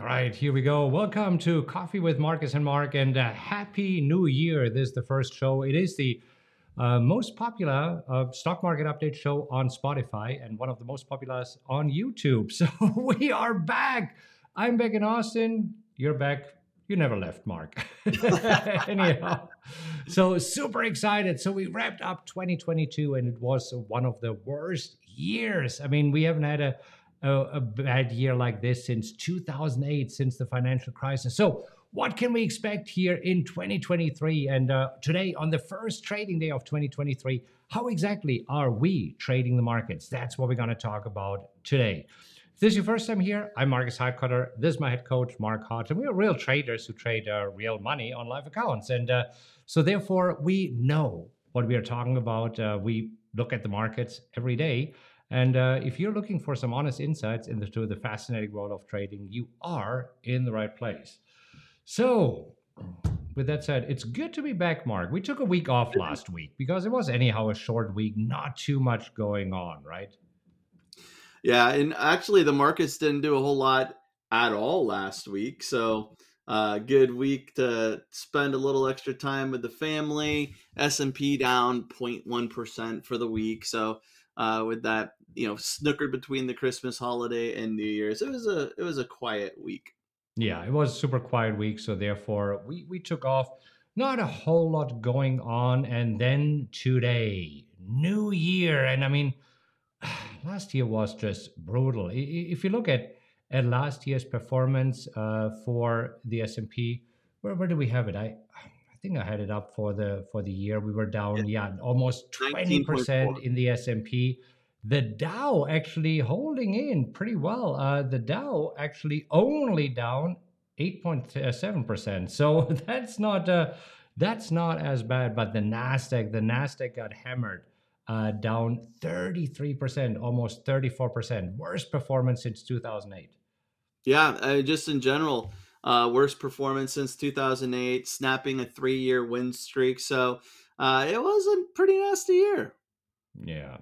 All right, here we go. Welcome to Coffee with Marcus and Mark, and uh, Happy New Year. This is the first show. It is the uh, most popular uh, stock market update show on Spotify and one of the most popular on YouTube. So we are back. I'm back in Austin. You're back. You never left, Mark. Anyhow, so super excited. So we wrapped up 2022, and it was one of the worst years. I mean, we haven't had a a, a bad year like this since 2008, since the financial crisis. So, what can we expect here in 2023? And uh, today, on the first trading day of 2023, how exactly are we trading the markets? That's what we're going to talk about today. If this is your first time here, I'm Marcus Heitkoetter. This is my head coach, Mark Hart, and we're real traders who trade uh, real money on live accounts. And uh, so, therefore, we know what we are talking about. Uh, we look at the markets every day. And uh, if you're looking for some honest insights into the fascinating world of trading, you are in the right place. So, with that said, it's good to be back, Mark. We took a week off last week because it was, anyhow, a short week, not too much going on, right? Yeah, and actually, the markets didn't do a whole lot at all last week. So, uh, good week to spend a little extra time with the family. S and P down 0.1 percent for the week. So, uh, with that, you know, snookered between the Christmas holiday and New Year's. It was a it was a quiet week. Yeah, it was a super quiet week, so therefore we we took off. Not a whole lot going on, and then today, New Year, and I mean, last year was just brutal. If you look at at last year's performance uh, for the S and P, where where do we have it? I think I had it up for the for the year. We were down, yeah, yeah almost twenty percent in the S and P the Dow actually holding in pretty well. Uh, the Dow actually only down 8.7%. So that's not uh, that's not as bad. But the Nasdaq, the Nasdaq got hammered, uh, down 33%, almost 34%. Worst performance since 2008. Yeah, uh, just in general, uh, worst performance since 2008, snapping a three-year win streak. So uh, it was a pretty nasty year. Yeah.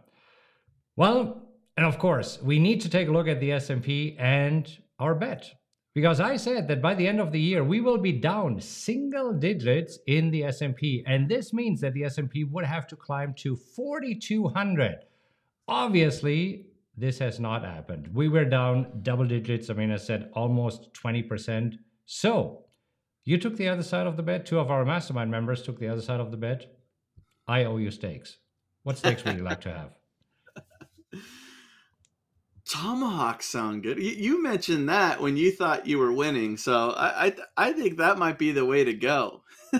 Well, and of course, we need to take a look at the S&P and our bet. Because I said that by the end of the year we will be down single digits in the S&P and this means that the S&P would have to climb to 4200. Obviously, this has not happened. We were down double digits, I mean I said almost 20%. So, you took the other side of the bet. Two of our mastermind members took the other side of the bet. I owe you stakes. What stakes would you like to have? Tomahawks sound good. You, you, mentioned that when you thought you were winning, so I I, I think that might be the way to go. all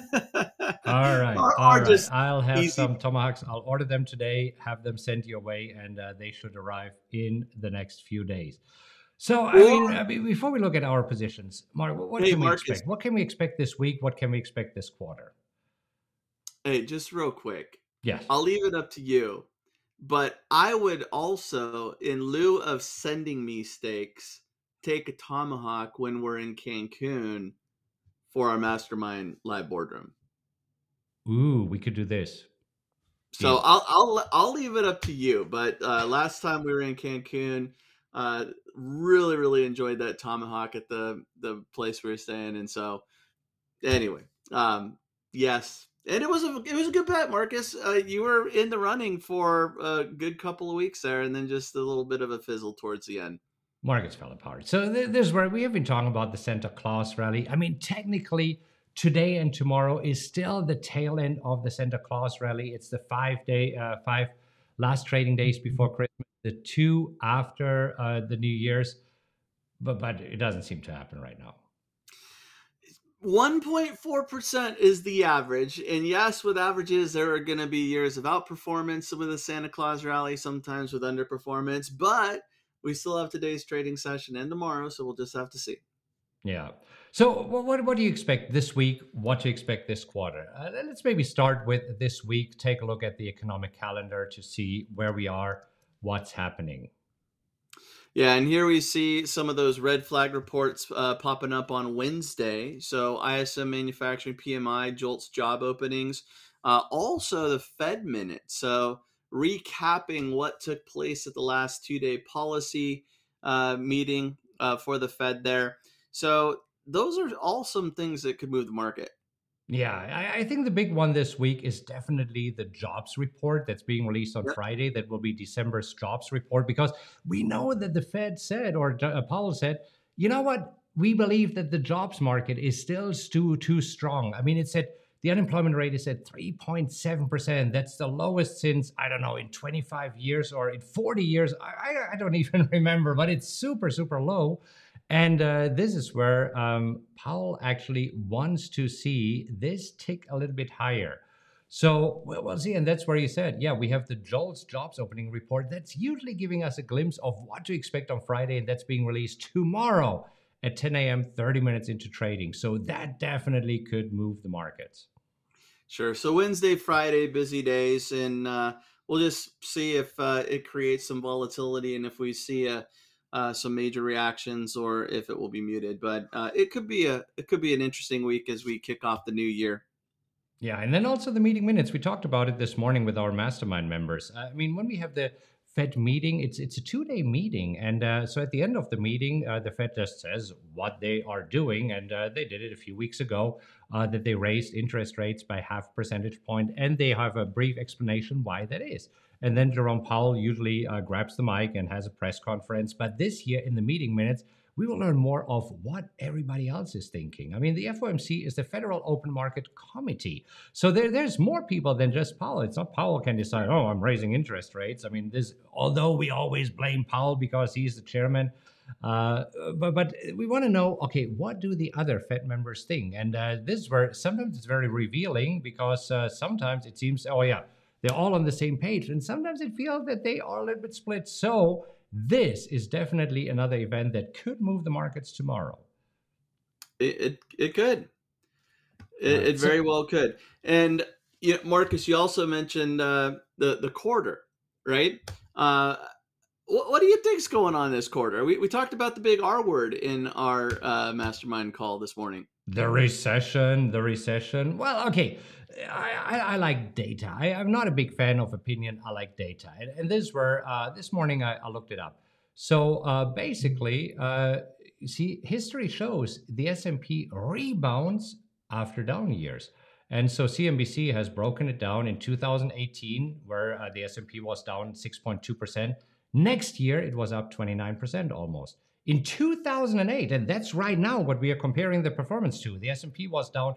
right, or, all or right. I'll have easy. some tomahawks. I'll order them today. Have them sent your way, and uh, they should arrive in the next few days. So I mean, I mean, before we look at our positions, Mark, what hey, can we Marcus. expect? What can we expect this week? What can we expect this quarter? Hey, just real quick. Yes, I'll leave it up to you but I would also, in lieu of sending me steaks, take a tomahawk when we're in Cancun for our mastermind live boardroom. Ooh, we could do this. So yeah. I'll I'll I'll leave it up to you. But uh, last time we were in Cancun, uh, really really enjoyed that tomahawk at the the place we were staying, and so anyway, um, yes, and it was a it was a good bet, Marcus. Uh, you were in the running for a good couple of weeks there, and then just a little bit of a fizzle towards the end. Markets fell apart. So th- this is where we have been talking about the Santa Claus rally. I mean, technically, today and tomorrow is still the tail end of the Santa Claus rally. It's the five day, uh, five last trading days before Christmas, the two after uh, the New Year's, but but it doesn't seem to happen right now. 1.4% is the average. And yes, with averages, there are going to be years of outperformance with the Santa Claus rally, sometimes with underperformance, but we still have today's trading session and tomorrow, so we'll just have to see. Yeah. So, what, what do you expect this week? What do you expect this quarter? Uh, let's maybe start with this week. Take a look at the economic calendar to see where we are, what's happening. Yeah, and here we see some of those red flag reports uh, popping up on Wednesday. So ISM manufacturing PMI, JOLTS job openings, uh, also the Fed minute. So recapping what took place at the last two day policy uh, meeting uh, for the Fed there. So those are all some things that could move the market. Yeah, I, I, think the big one this week is definitely the jobs report that's being released on yep. Friday. That will be December's jobs report because we know that the Fed said, or uh, Powell said, you know what? We believe that the jobs market is still too too strong. I mean, it said the unemployment rate is at 3.7%. That's the lowest since, I don't know, in 25 years or in 40 years. I, I don't even remember, but it's super, super low. And uh, this is where um, Powell actually wants to see this tick a little bit higher. So we'll see. And that's where he said, yeah, we have the JOLTS jobs opening report. That's usually giving us a glimpse of what to expect on Friday. And that's being released tomorrow at 10 a.m., 30 minutes into trading. So that definitely could move the markets. Sure. So Wednesday, Friday, busy days. And uh, we'll just see if uh, it creates some volatility and if we see a uh, some major reactions or if it will be muted. But uh, it could be a it could be an interesting week as we kick off the new year. Yeah, and then also the meeting minutes. We talked about it this morning with our mastermind members. I mean, when we have the Fed meeting, it's it's a two day meeting, and uh, so at the end of the meeting, uh, the Fed just says what they are doing, and uh, they did it a few weeks ago uh, that they raised interest rates by half percentage point, and they have a brief explanation why that is. And then Jerome Powell usually uh, grabs the mic and has a press conference. But this year in the meeting minutes, we will learn more of what everybody else is thinking. I mean, the FOMC is the Federal Open Market Committee. So there, there's more people than just Powell. It's not Powell can decide, oh, I'm raising interest rates. I mean, this, although we always blame Powell because he's the chairman, uh, but but we want to know, okay, what do the other Fed members think? And uh, this is where sometimes it's very revealing because uh, sometimes it seems, oh yeah, they're all on the same page. And sometimes it feels that they are a little bit split. So this is definitely another event that could move the markets tomorrow. It it, it could. It, right. it very so, well could. And you know, Marcus, you also mentioned uh, the the quarter, right? Uh, what, what do you think's going on this quarter? We we talked about the big R word in our uh, mastermind call this morning. The recession, the recession. Well, okay. I, I, like data. I, am not a big fan of opinion. I like data. And, and this were uh, this morning I, I, looked it up. So uh, basically, uh, see, history shows the S&P rebounds after down years. And so CNBC has broken it down in 2018, where uh, the S&P was down 6.2%. Next year, it was up 29% almost. In 2008, and that's right now what we are comparing the performance to, the S&P was down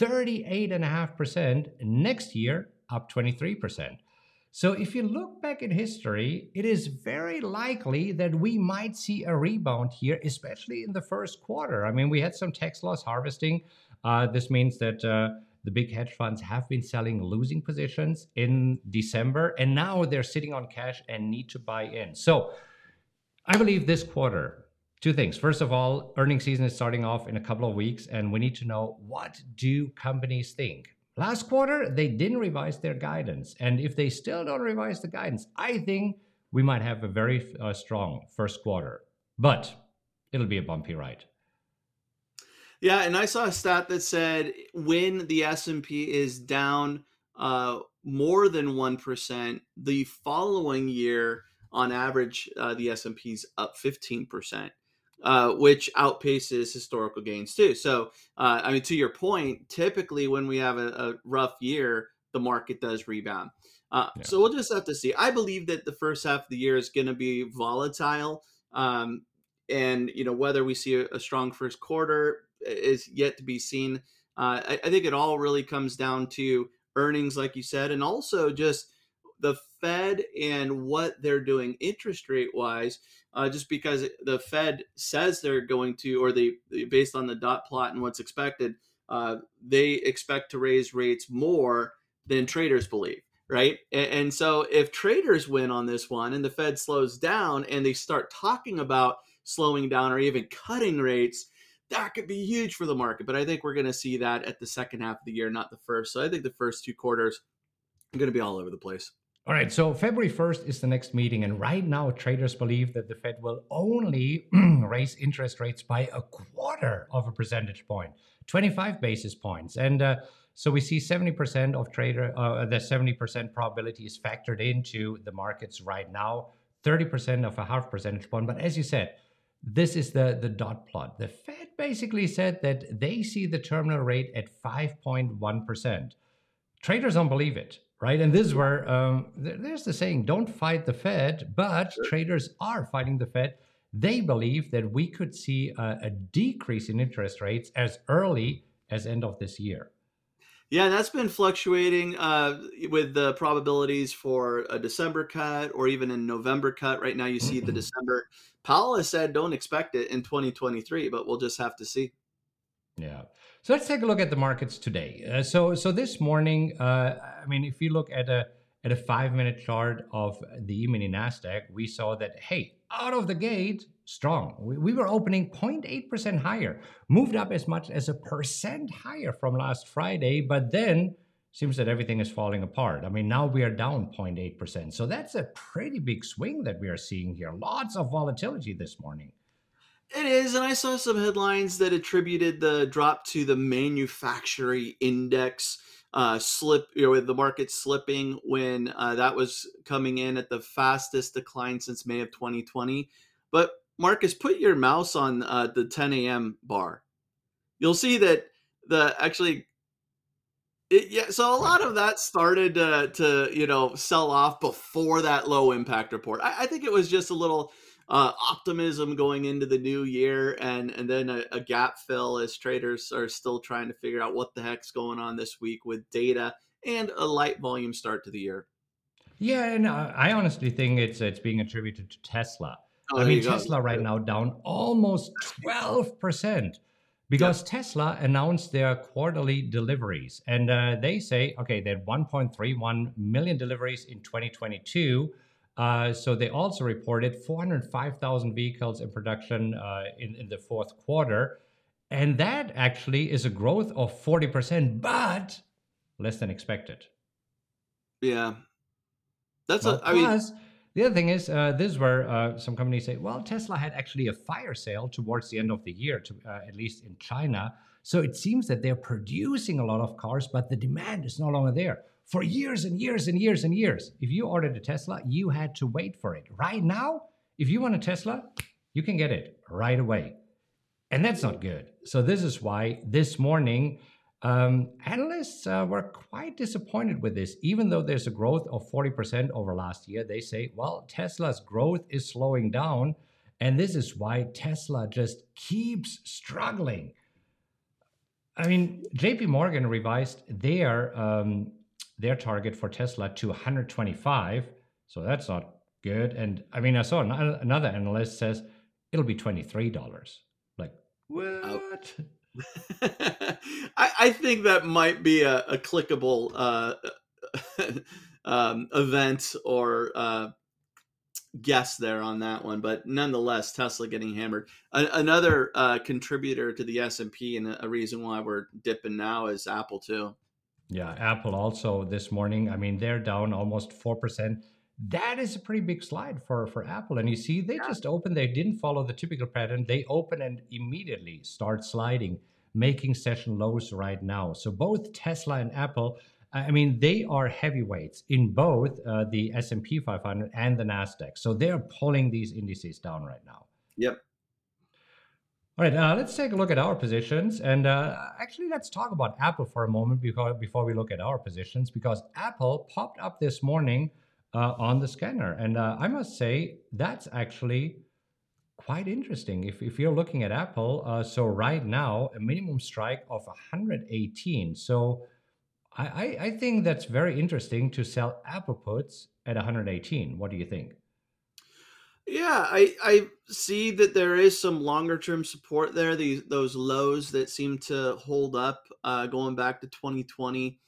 38.5%. Next year, up 23%. So if you look back in history, it is very likely that we might see a rebound here, especially in the first quarter. I mean, we had some tax loss harvesting. Uh, this means that uh, the big hedge funds have been selling losing positions in December, and now they're sitting on cash and need to buy in. So I believe this quarter two things. First of all, earnings season is starting off in a couple of weeks, and we need to know what do companies think. Last quarter, they didn't revise their guidance, and if they still don't revise the guidance, I think we might have a very uh, strong first quarter, but it'll be a bumpy ride. Yeah, and I saw a stat that said when the S and P is down uh, more than one percent, the following year, on average, uh, the S and P's up fifteen percent uh, which outpaces historical gains too. So, uh, I mean, to your point, typically when we have a, a rough year, the market does rebound. Uh, yeah. So we'll just have to see. I believe that the first half of the year is going to be volatile, um, and you know whether we see a, a, strong first quarter is yet to be seen. Uh, I, I think it all really comes down to earnings, like you said, and also just the Fed and what they're doing interest rate wise uh, just because the Fed says they're going to, or they, based on the dot plot and what's expected, uh, they expect to raise rates more than traders believe, right? And, and so if traders win on this one and the Fed slows down and they start talking about slowing down or even cutting rates, that could be huge for the market. But I think we're going to see that at the second half of the year, not the first. So I think the first two quarters are going to be all over the place. All right, so February 1st is the next meeting, and right now traders believe that the Fed will only raise interest rates by a quarter of a percentage point, 25 basis points. And uh, so we see 70% of trader, uh, the 70% probability is factored into the markets right now, 30% of a half percentage point. But as you said, this is the, the dot plot. The Fed basically said that they see the terminal rate at 5.1%. Traders don't believe it, right? And this is where um, there's the saying, don't fight the Fed, but sure. traders are fighting the Fed. They believe that we could see a, a decrease in interest rates as early as end of this year. Yeah, that's been fluctuating uh, with the probabilities for a December cut or even a November cut. Right now, you see the mm-hmm. December. Powell has said don't expect it in 2023, but we'll just have to see. Yeah. So let's take a look at the markets today. Uh, so so this morning, uh, I mean, if you look at a at a five minute chart of the E-mini Nasdaq, we saw that hey, out of the gate, strong. We, we were opening 0.8% higher, moved up as much as a percent higher from last Friday, but then seems that everything is falling apart. I mean, now we are down 0.8%. So that's a pretty big swing that we are seeing here. Lots of volatility this morning. It is, and I saw some headlines that attributed the drop to the manufacturing index uh, slip, you know, with the market slipping when uh, that was coming in at the fastest decline since May of 2020. But Marcus, put your mouse on uh, the 10 a.m. bar. You'll see that the actually, it, yeah. So a lot of that started uh, to you know sell off before that low impact report. I, I think it was just a little uh, optimism going into the new year, and and then a, a gap fill as traders are still trying to figure out what the heck's going on this week with data and a light volume start to the year. Yeah, and I honestly think it's it's being attributed to Tesla. Oh, I mean, Tesla go. right now down almost 12% because yep. Tesla announced their quarterly deliveries. And uh, they say, okay, they had 1.31 million deliveries in 2022. Uh, so they also reported 405,000 vehicles in production uh, in, in the fourth quarter. And that actually is a growth of 40%, but less than expected. Yeah. That's well, a, I plus, mean, the other thing is, uh, this is where uh, some companies say, well, Tesla had actually a fire sale towards the end of the year, to, uh, at least in China. So it seems that they're producing a lot of cars, but the demand is no longer there. For years and years and years and years, if you ordered a Tesla, you had to wait for it. Right now, if you want a Tesla, you can get it right away. And that's not good. So, this is why this morning, um, analysts uh, were quite disappointed with this. Even though there's a growth of 40% over last year, they say, well, Tesla's growth is slowing down. And this is why Tesla just keeps struggling. I mean, JP Morgan revised their, um, their target for Tesla to 125. So that's not good. And I mean, I saw another analyst says it'll be $23. Like, what? I, I, think that might be a, a clickable uh, um, event or uh, guess there on that one, but nonetheless, Tesla getting hammered. A, another uh, contributor to the S and P, and a reason why we're dipping now is Apple too. Yeah, Apple also this morning. I mean, they're down almost four percent. That is a pretty big slide for for Apple. And you see, they yeah. just opened. They didn't follow the typical pattern. They open and immediately start sliding, making session lows right now. So both Tesla and Apple. I mean, they are heavyweights in both uh, the S&P 500 and the Nasdaq. So they're pulling these indices down right now. Yep. All right, uh, let's take a look at our positions. And uh, actually, let's talk about Apple for a moment before, before we look at our positions, because Apple popped up this morning uh, on the scanner. And uh, I must say, that's actually quite interesting. If, if you're looking at Apple, uh, so right now, a minimum strike of 118. So I, I, I think that's very interesting to sell Apple puts at 118. What do you think? Yeah, I I see that there is some longer term support there. These those lows that seem to hold up uh, going back to 2020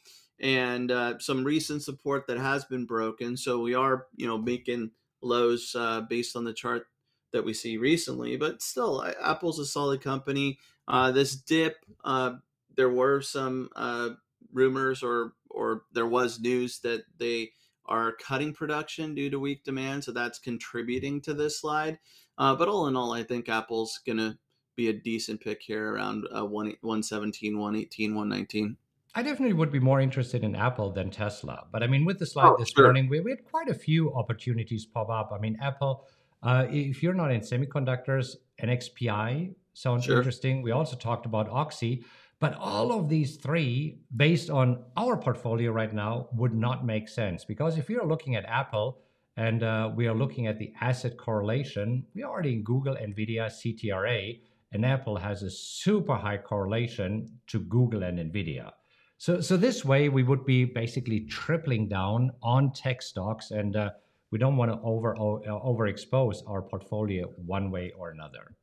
and uh, some recent support that has been broken. So we are, you know, making lows uh, based on the chart that we see recently. But still, Apple's a solid company. Uh, this dip, uh, there were some uh, rumors or or there was news that they are cutting production due to weak demand, so that's contributing to this slide. Uh, but all in all, I think Apple's gonna be a decent pick here around uh, 117, 118, 119. I definitely would be more interested in Apple than Tesla. But I mean, with the slide oh, this sure. morning, we, we, had quite a few opportunities pop up. I mean, Apple, uh, if you're not in semiconductors, NXPI sounds Sure. interesting. We also talked about Oxy, but all of these three, based on our portfolio right now, would not make sense because if you're looking at Apple and uh, we are looking at the asset correlation, we are already in Google, Nvidia, CTRA, and Apple has a super high correlation to Google and Nvidia. So, so this way we would be basically tripling down on tech stocks, and uh, we don't want to over o- uh, overexpose our portfolio one way or another.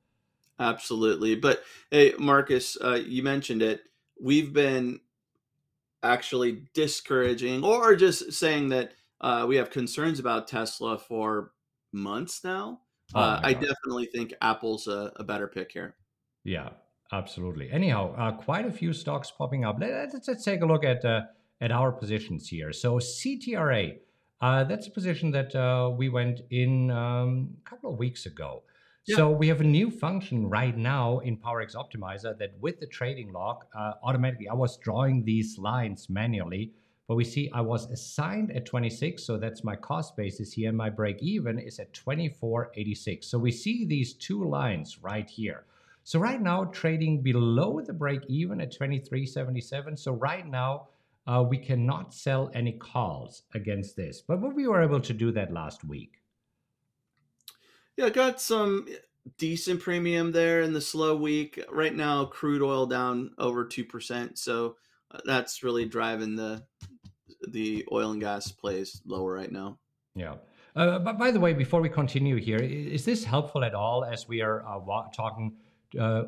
Absolutely. But hey, Marcus, uh, you mentioned it. We've been actually discouraging or just saying that uh, we have concerns about Tesla for months now. Oh Uh, I definitely think Apple's a, a better pick here. Yeah, absolutely. Anyhow, uh, quite a few stocks popping up. Let, us let's take a look at uh, at our positions here. So CTRA, uh, that's a position that uh, we went in um, a couple of weeks ago. So we have a new function right now in PowerX Optimizer that with the trading log, uh, automatically I was drawing these lines manually, but we see I was assigned at 26, so that's my cost basis here, and my break even is at 24.86. So we see these two lines right here. So right now trading below the break even at 23.77. So right now uh, we cannot sell any calls against this, but we were able to do that last week. Yeah, got some decent premium there in the slow week. Right now, crude oil down over two percent, so uh, that's really driving the the oil and gas plays lower right now. Yeah. Uh, but by the way, before we continue here, is this helpful at all as we are uh, talking uh,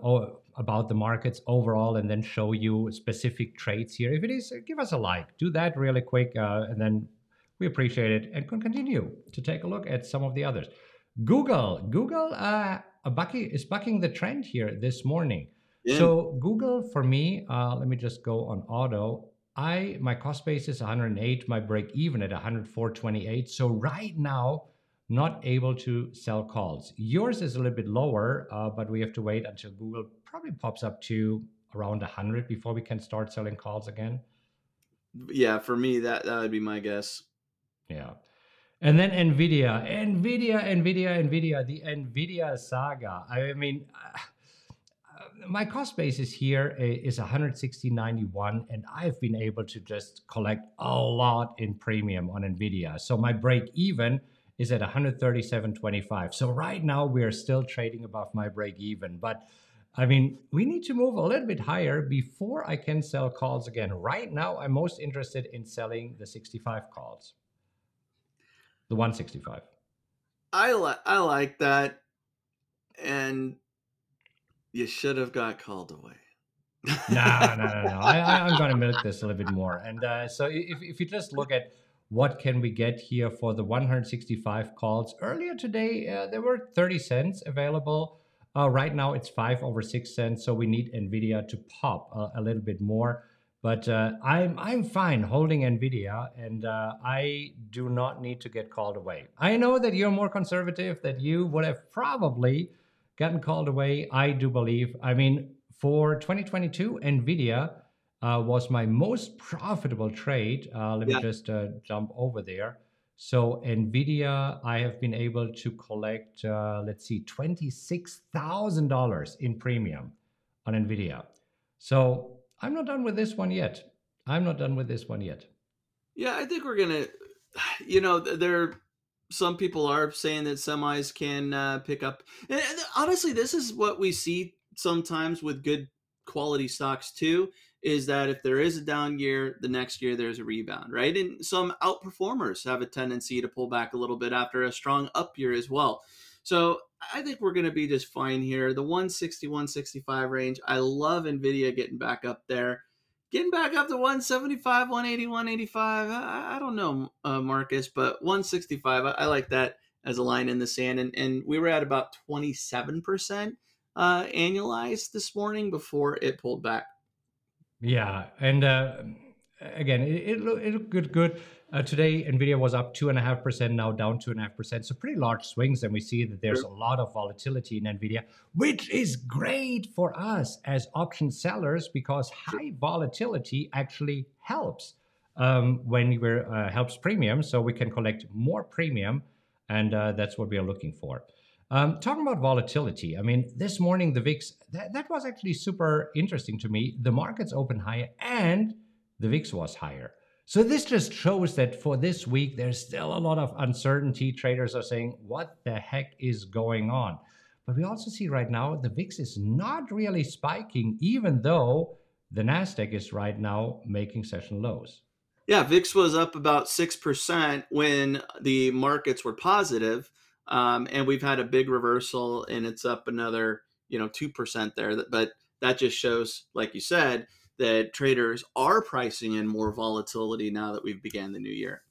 about the markets overall and then show you specific trades here? If it is, give us a like. Do that really quick, uh, and then we appreciate it and can continue to take a look at some of the others. Google, Google uh, a bucky, is bucking the trend here this morning. Yeah. So Google for me, uh, let me just go on auto. I my cost base is 108, my break even at 104.28. So right now, not able to sell calls. Yours is a little bit lower, uh, but we have to wait until Google probably pops up to around 100 before we can start selling calls again. yeah, for me that that would be my guess. Yeah. And then Nvidia, Nvidia, Nvidia, Nvidia, the Nvidia saga. I mean, uh, uh, my cost basis here is i- 160.91, and I've been able to just collect a lot in premium on Nvidia. So my break even is at 137.25. So right now we are still trading above my break even, but I mean, we need to move a little bit higher before I can sell calls again. Right now, I'm most interested in selling the 65 calls. The 165. I like I like that, and you should have got called away. no, no, no, no. I, I'm going to milk this a little bit more. And uh, so if, if you just look at what can we get here for the 165 calls, earlier today uh, there were 30 cents available. Uh, right now it's five over six cents, so we need Nvidia to pop a, a little bit more. But uh, I'm I'm fine holding Nvidia, and uh, I do not need to get called away. I know that you're more conservative, that you would have probably gotten called away. I do believe. I mean, for 2022, Nvidia uh, was my most profitable trade. Uh, let Yeah. me just uh, jump over there. So Nvidia, I have been able to collect, uh, let's see, twenty-six thousand dollars in premium on Nvidia. So I'm not done with this one yet. I'm not done with this one yet. Yeah, I think we're gonna. You know, th- there. Some people are saying that semis can uh, pick up. And honestly, this is what we see sometimes with good quality stocks too. Is that if there is a down year, the next year there's a rebound, right? And some outperformers have a tendency to pull back a little bit after a strong up year as well. So I think we're going to be just fine here. The 160, 165 range. I love Nvidia getting back up there getting back up to 175 180 185 i, I don't know uh, marcus but 165 I, I like that as a line in the sand and, and we were at about 27% uh, annualized this morning before it pulled back Yeah, and uh, again, it, it, look, it looked good. Good uh, today. Nvidia was up two and a half percent, now down two and a half percent. So pretty large swings, and we see that there's a lot of volatility in Nvidia, which is great for us as option sellers because high volatility actually helps um, when we're uh, helps premium, so we can collect more premium, and uh, that's what we are looking for. Um, talking about volatility, I mean, this morning the VIX, that, that was actually super interesting to me. The markets opened higher and the VIX was higher. So this just shows that for this week, there's still a lot of uncertainty. Traders are saying, what the heck is going on? But we also see right now the VIX is not really spiking, even though the NASDAQ is right now making session lows. Yeah, VIX was up about 6% when the markets were positive. Um, and we've had a big reversal and it's up another, you know, 2% there. But that just shows, like you said, that traders are pricing in more volatility now that we've began the new year.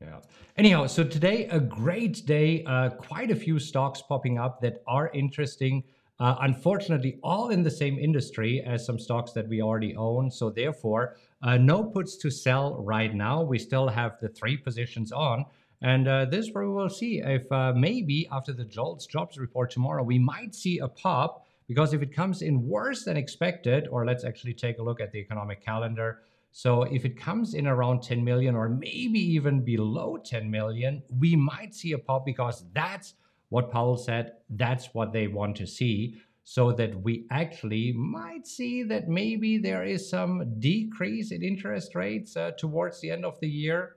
Yeah. Anyhow, so today a great day. Uh, quite a few stocks popping up that are interesting. Uh, unfortunately, all in the same industry as some stocks that we already own. So therefore, uh, no puts to sell right now. We still have the three positions on. And uh, this where we will see if uh, maybe after the JOLTS jobs report tomorrow, we might see a pop because if it comes in worse than expected, or let's actually take a look at the economic calendar. So if it comes in around 10 million or maybe even below 10 million, we might see a pop because that's what Powell said. That's what they want to see. So that we actually might see that maybe there is some decrease in interest rates uh, towards the end of the year.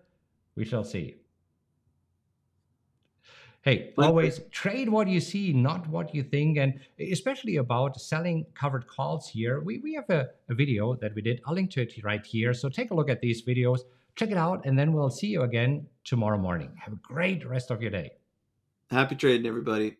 We shall see. Hey, always trade what you see, not what you think. And especially about selling covered calls here, we, we have a, a video that we did. I'll link to it right here. So take a look at these videos, check it out, and then we'll see you again tomorrow morning. Have a great rest of your day. Happy trading, everybody.